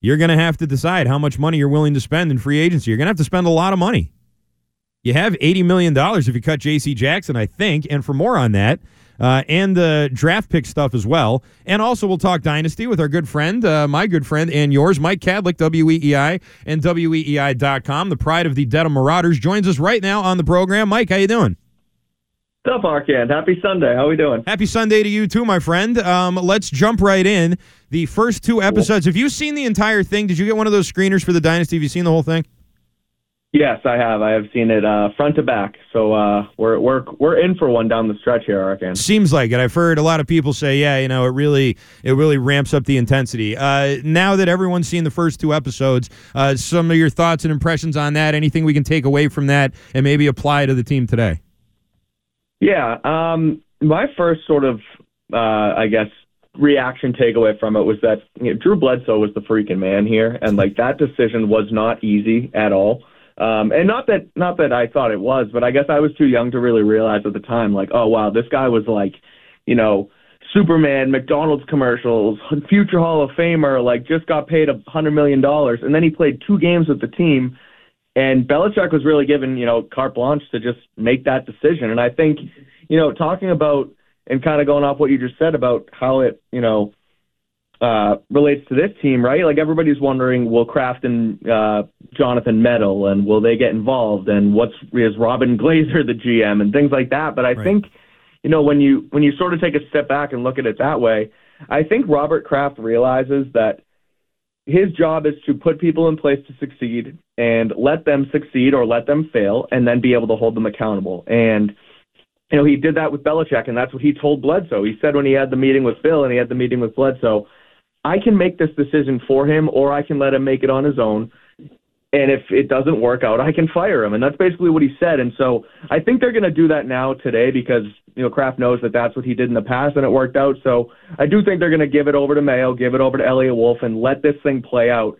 you're going to have to decide how much money you're willing to spend in free agency. You're going to have to spend a lot of money. You have $80 million if you cut J.C. Jackson, I think. And for more on that, uh, and the draft pick stuff as well. And also, we'll talk Dynasty with our good friend, uh, my good friend, and yours, Mike Kadlick, WEEI and WEEI.com, the pride of the Dedham Marauders, joins us right now on the program. Mike, how you doing? What's up, Arcand? Happy Sunday. How are we doing? Happy Sunday to you too, my friend. Um, let's jump right in. The first two episodes. Have you seen the entire thing? Did you get one of those screeners for the Dynasty? Have you seen the whole thing? Yes, I have. I have seen it uh, front to back. So uh, we're we're we're in for one down the stretch here, Arcand. Seems like it. I've heard a lot of people say, yeah, you know, it really it really ramps up the intensity. Uh, now that everyone's seen the first two episodes, uh, some of your thoughts and impressions on that? Anything we can take away from that and maybe apply to the team today? Yeah, um, my first sort of, uh, I guess, reaction takeaway from it was that you know, Drew Bledsoe was the freaking man here, and like that decision was not easy at all. Um, and not that not that I thought it was, but I guess I was too young to really realize at the time, like, oh wow, this guy was like, you know, Superman, McDonald's commercials, future Hall of Famer, like just got paid a hundred million dollars, and then he played two games with the team and Belichick was really given, you know, carte blanche to just make that decision. And I think, you know, talking about and kind of going off what you just said about how it, you know, uh, relates to this team, right? Like everybody's wondering, will Kraft and uh, Jonathan meddle, and will they get involved, and what's is Robin Glazer the GM, and things like that. But I right. think, you know, when you when you sort of take a step back and look at it that way, I think Robert Kraft realizes that his job is to put people in place to succeed and let them succeed or let them fail and then be able to hold them accountable. And you know, he did that with Belichick and that's what he told Bledsoe. He said when he had the meeting with Bill and he had the meeting with Bledsoe, I can make this decision for him or I can let him make it on his own. And if it doesn't work out, I can fire him. And that's basically what he said. And so I think they're going to do that now today because, you know, Kraft knows that that's what he did in the past and it worked out. So I do think they're going to give it over to Mayo, give it over to Eliot Wolf and let this thing play out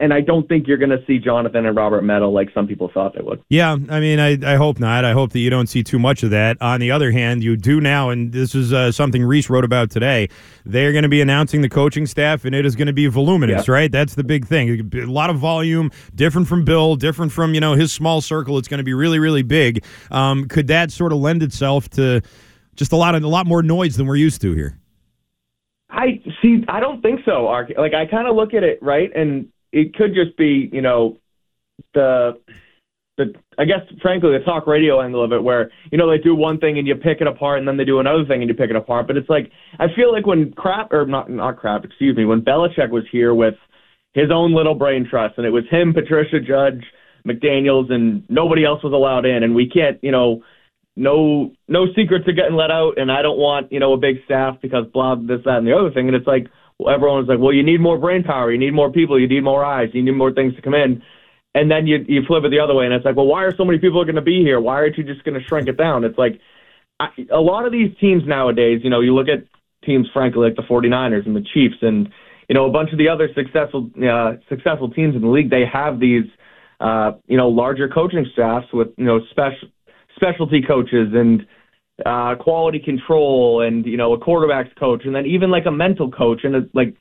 and I don't think you're going to see Jonathan and Robert meddle like some people thought they would. Yeah, I mean, I, I hope not. I hope that you don't see too much of that. On the other hand, you do now, and this is uh, something Reese wrote about today. They're going to be announcing the coaching staff, and it is going to be voluminous, yeah. right? That's the big thing. A lot of volume, different from Bill, different from you know his small circle. It's going to be really, really big. Um, could that sort of lend itself to just a lot of a lot more noise than we're used to here? I see. I don't think so. Like I kind of look at it right, and it could just be, you know, the the I guess frankly the talk radio angle of it where, you know, they do one thing and you pick it apart and then they do another thing and you pick it apart. But it's like I feel like when Kraft or not not Kraft, excuse me, when Belichick was here with his own little brain trust and it was him, Patricia Judge, McDaniels and nobody else was allowed in and we can't, you know, no no secrets are getting let out and I don't want, you know, a big staff because blah this, that and the other thing and it's like everyone's like, well, you need more brain power, you need more people, you need more eyes, you need more things to come in. And then you you flip it the other way, and it's like, well, why are so many people going to be here? Why aren't you just going to shrink it down? It's like I, a lot of these teams nowadays, you know, you look at teams, frankly, like the 49ers and the Chiefs, and you know, a bunch of the other successful uh, successful teams in the league. They have these, uh, you know, larger coaching staffs with you know special specialty coaches and uh, quality control and you know a quarterbacks coach and then even like a mental coach. And it's like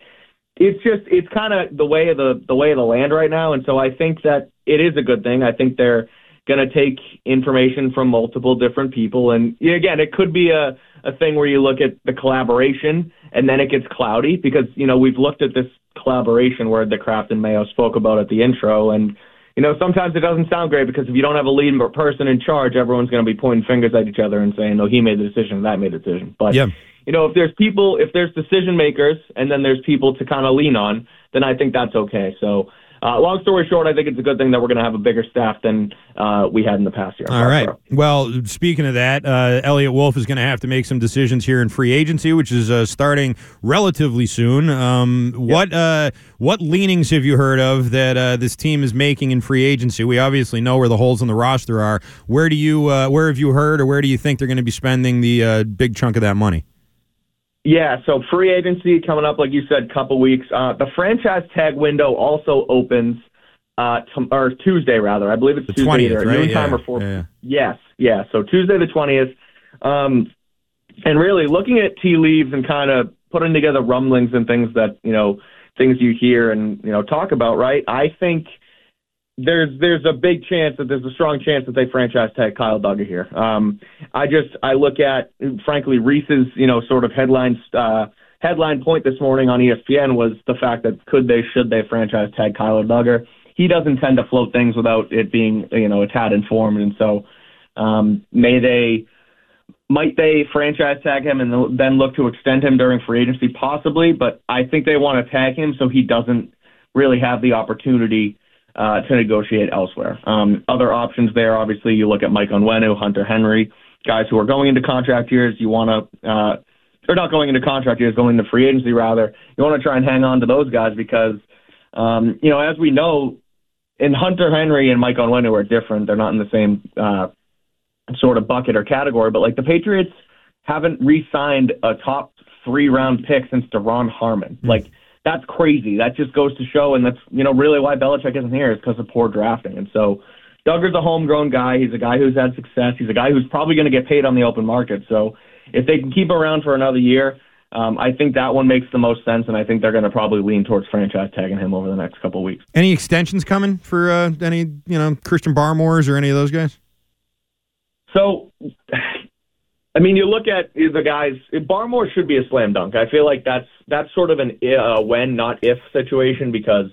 it's just it's kind of the way of the the way of the land right now. And so I think that it is a good thing. I think they're going to take information from multiple different people. And again it could be a a thing where you look at the collaboration and then it gets cloudy because you know we've looked at this collaboration where the Kraft and Mayo spoke about at the intro. And you know, sometimes it doesn't sound great because if you don't have a lead person in charge, everyone's going to be pointing fingers at each other and saying, "No, he made the decision, that made the decision." But yeah. you know, if there's people, if there's decision makers, and then there's people to kind of lean on, then I think that's okay. So uh, long story short, I think it's a good thing that we're going to have a bigger staff than uh, we had in the past year. All right. Well, speaking of that, uh, Eliot Wolf is going to have to make some decisions here in free agency, which is uh, starting relatively soon. Um, yep. What uh, what leanings have you heard of that uh, this team is making in free agency? We obviously know where the holes in the roster are. Where do you where have you heard, or where do you think they're going to be spending the big chunk of that money? Yeah, so free agency coming up, like you said, couple weeks. Uh, the franchise tag window also opens uh, t- or Tuesday rather. I believe it's the Tuesday 20th, right? noontime yeah. or four. Yeah. Yes, yeah. So Tuesday the twentieth. Um, and really looking at tea leaves and kind of putting together rumblings and things that you know things you hear and you know talk about, right? I think there's there's a big chance that there's a strong chance that they franchise tag Kyle Dugger here. Um, I just I look at frankly Reese's you know sort of headlines uh, headline point this morning on ESPN was the fact that could they should they franchise tag Kyle Dugger. He doesn't tend to float things without it being you know a tad informed, and so um, may they might they franchise tag him and then look to extend him during free agency possibly, but I think they want to tag him so he doesn't really have the opportunity uh, to negotiate elsewhere. Um, other options there, obviously, you look at Mike Onwenu, Hunter Henry, guys who are going into contract years. You want to, uh, or not going into contract years, going into free agency rather. You want to try and hang on to those guys because, um, you know, as we know, in Hunter Henry and Mike Onwenu are different. They're not in the same uh, sort of bucket or category, but like the Patriots haven't re-signed a top three round pick since Duron Harmon. Mm-hmm. Like that's crazy. That just goes to show, and that's you know really why Belichick isn't here is because of poor drafting. And so Dugger's a homegrown guy. He's a guy who's had success. He's a guy who's probably going to get paid on the open market. So if they can keep him around for another year, um, I think that one makes the most sense, and I think they're going to probably lean towards franchise tagging him over the next couple of weeks. Any extensions coming for uh, any you know Christian Barmores or any of those guys? So I mean, you look at the guys. Barmore should be a slam dunk. I feel like that's that's sort of an uh, when, not if situation because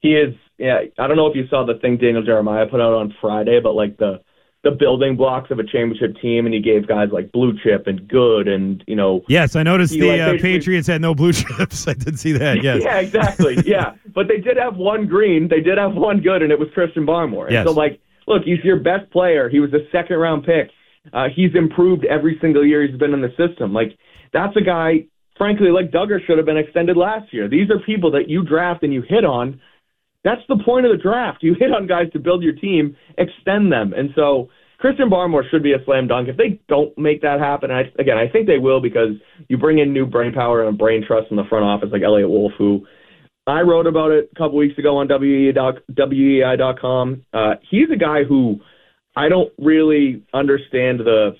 he is. Yeah, I don't know if you saw the thing Daniel Jeremiah put out on Friday, but like the the building blocks of a championship team, and he gave guys like blue chip and good, and you know. Yes, I noticed the like, uh, Patriots had no blue chips. I did see that. Yes. yeah, exactly. yeah, but they did have one green. They did have one good, and it was Christian Barmore. Yes. So like, look, he's your best player. He was a second round pick uh, he's improved every single year he's been in the system. Like that's a guy, frankly, like Dugger should have been extended last year. These are people that you draft and you hit on. That's the point of the draft. You hit on guys to build your team, extend them, and so Christian Barmore should be a slam dunk. If they don't make that happen, I, again, I think they will because you bring in new brain power and a brain trust in the front office, like Eliot Wolf, who I wrote about it a couple weeks ago on WEEI.com. Uh, he's a guy who I don't really understand the.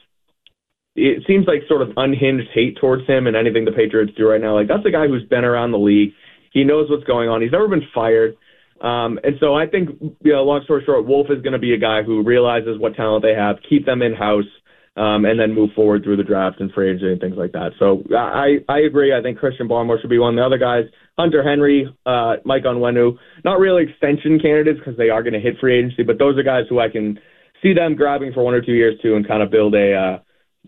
It seems like sort of unhinged hate towards him and anything the Patriots do right now. Like that's a guy who's been around the league. He knows what's going on. He's never been fired. Um, and so I think, you know, long story short, Wolf is going to be a guy who realizes what talent they have, keep them in house, um, and then move forward through the draft and free agency and things like that. So I, I agree. I think Christian Barmore should be one. Of the other guys, Hunter Henry, uh, Mike Onwenu, not really extension candidates because they are going to hit free agency, but those are guys who I can see them grabbing for one or two years too, and kind of build a. Uh,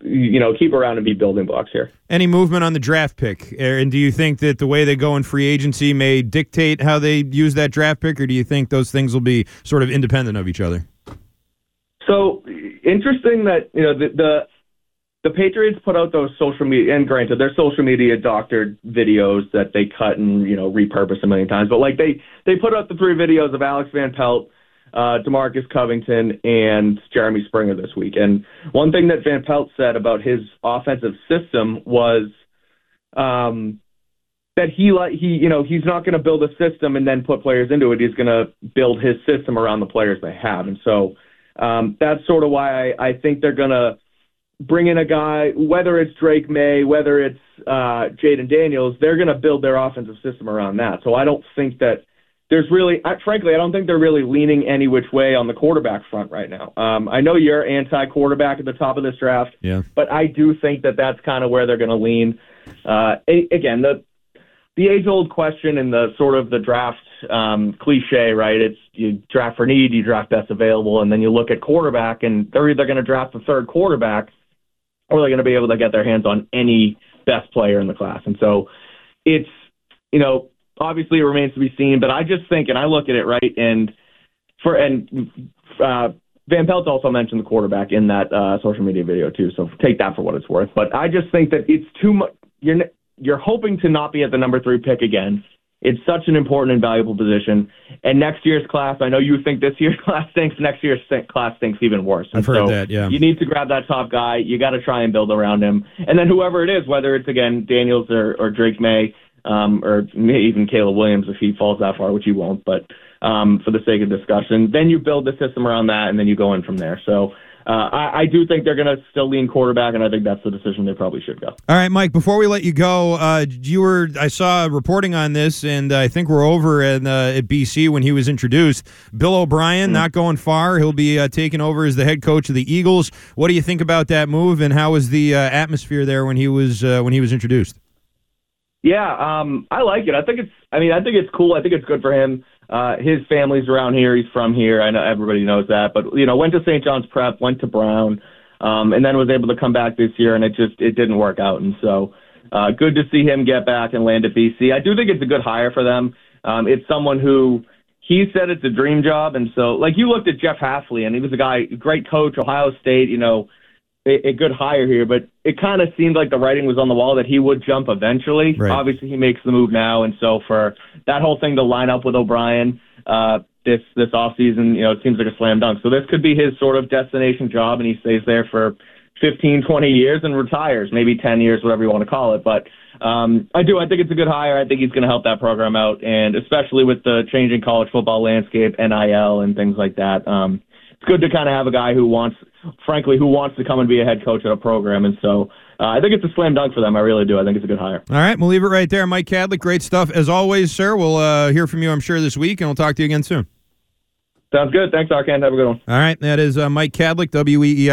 you know, keep around and be building blocks here. Any movement on the draft pick? And do you think that the way they go in free agency may dictate how they use that draft pick, or do you think those things will be sort of independent of each other? So interesting that you know the the, the Patriots put out those social media, and granted, they're social media doctored videos that they cut and you know repurpose a million times, but like they they put out the three videos of Alex Van Pelt uh, Demarcus Covington and Jeremy Springer this week. And one thing that Van Pelt said about his offensive system was um, that he like he you know he's not going to build a system and then put players into it. He's going to build his system around the players they have. And so um, that's sort of why I, I think they're going to bring in a guy, whether it's Drake Maye, whether it's uh, Jayden Daniels, they're going to build their offensive system around that. So I don't think that there's really, I, frankly, I don't think they're really leaning any which way on the quarterback front right now. Um, I know you're anti-quarterback at the top of this draft, yeah. but I do think that that's kind of where they're going to lean. Uh, again, the the age-old question and the sort of the draft um, cliche, right? It's you draft for need, you draft best available, and then you look at quarterback, and they're either going to draft the third quarterback, or they're going to be able to get their hands on any best player in the class. And so, it's you know obviously it remains to be seen. But I just think, and I look at it right, and for and uh, Van Pelt also mentioned the quarterback in that uh, social media video too. So take that for what it's worth. But I just think that it's too much. You're you're hoping to not be at the number three pick again. It's such an important and valuable position. And next year's class, I know you think this year's class stinks. Next year's class stinks even worse. And I've heard so that. Yeah. You need to grab that top guy. You got to try and build around him. And then whoever it is, whether it's again Daniels or, or Drake Maye, um, or even Caleb Williams if he falls that far, which he won't. But um, for the sake of discussion, then you build the system around that, and then you go in from there. So uh, I, I do think they're going to still lean quarterback, and I think that's the decision they probably should go. All right, Mike. Before we let you go, uh, you were I saw reporting on this, and I think we're over at, uh, at BC when he was introduced. Bill O'Brien mm-hmm. not going far; he'll be uh, taking over as the head coach of the Eagles. What do you think about that move, and how was the uh, atmosphere there when he was uh, when he was introduced? Yeah, um, I like it. I think it's. I mean, I think it's cool. I think it's good for him. Uh, his family's around here. He's from here. I know everybody knows that. But you know, went to St. John's Prep, went to Brown, um, and then was able to come back this year, and it just it didn't work out. And so, uh, good to see him get back and land at BC. I do think it's a good hire for them. Um, it's someone who he said it's a dream job, and so like you looked at Jeff Hafley, and he was a guy, great coach, Ohio State. You know, a, a good hire here, but it kind of seemed like the writing was on the wall that he would jump eventually. Right. Obviously, he makes the move now, and so for that whole thing to line up with O'Brien uh, this this off season, you know, it seems like a slam dunk. So this could be his sort of destination job, and he stays there for 15, 20 years and retires, maybe 10 years, whatever you want to call it. But um, I do. I think it's a good hire. I think he's going to help that program out, and especially with the changing college football landscape, NIL, and things like that. Um, it's good to kind of have a guy who wants, frankly, who wants to come and be a head coach at a program. And so uh, I think it's a slam dunk for them. I really do. I think it's a good hire. All right, we'll leave it right there. Mike Kadlick, great stuff as always, sir. We'll uh, hear from you, I'm sure, this week, and we'll talk to you again soon. Sounds good. Thanks, Arcand. Have a good one. All right, that is uh, Mike Kadlick, W E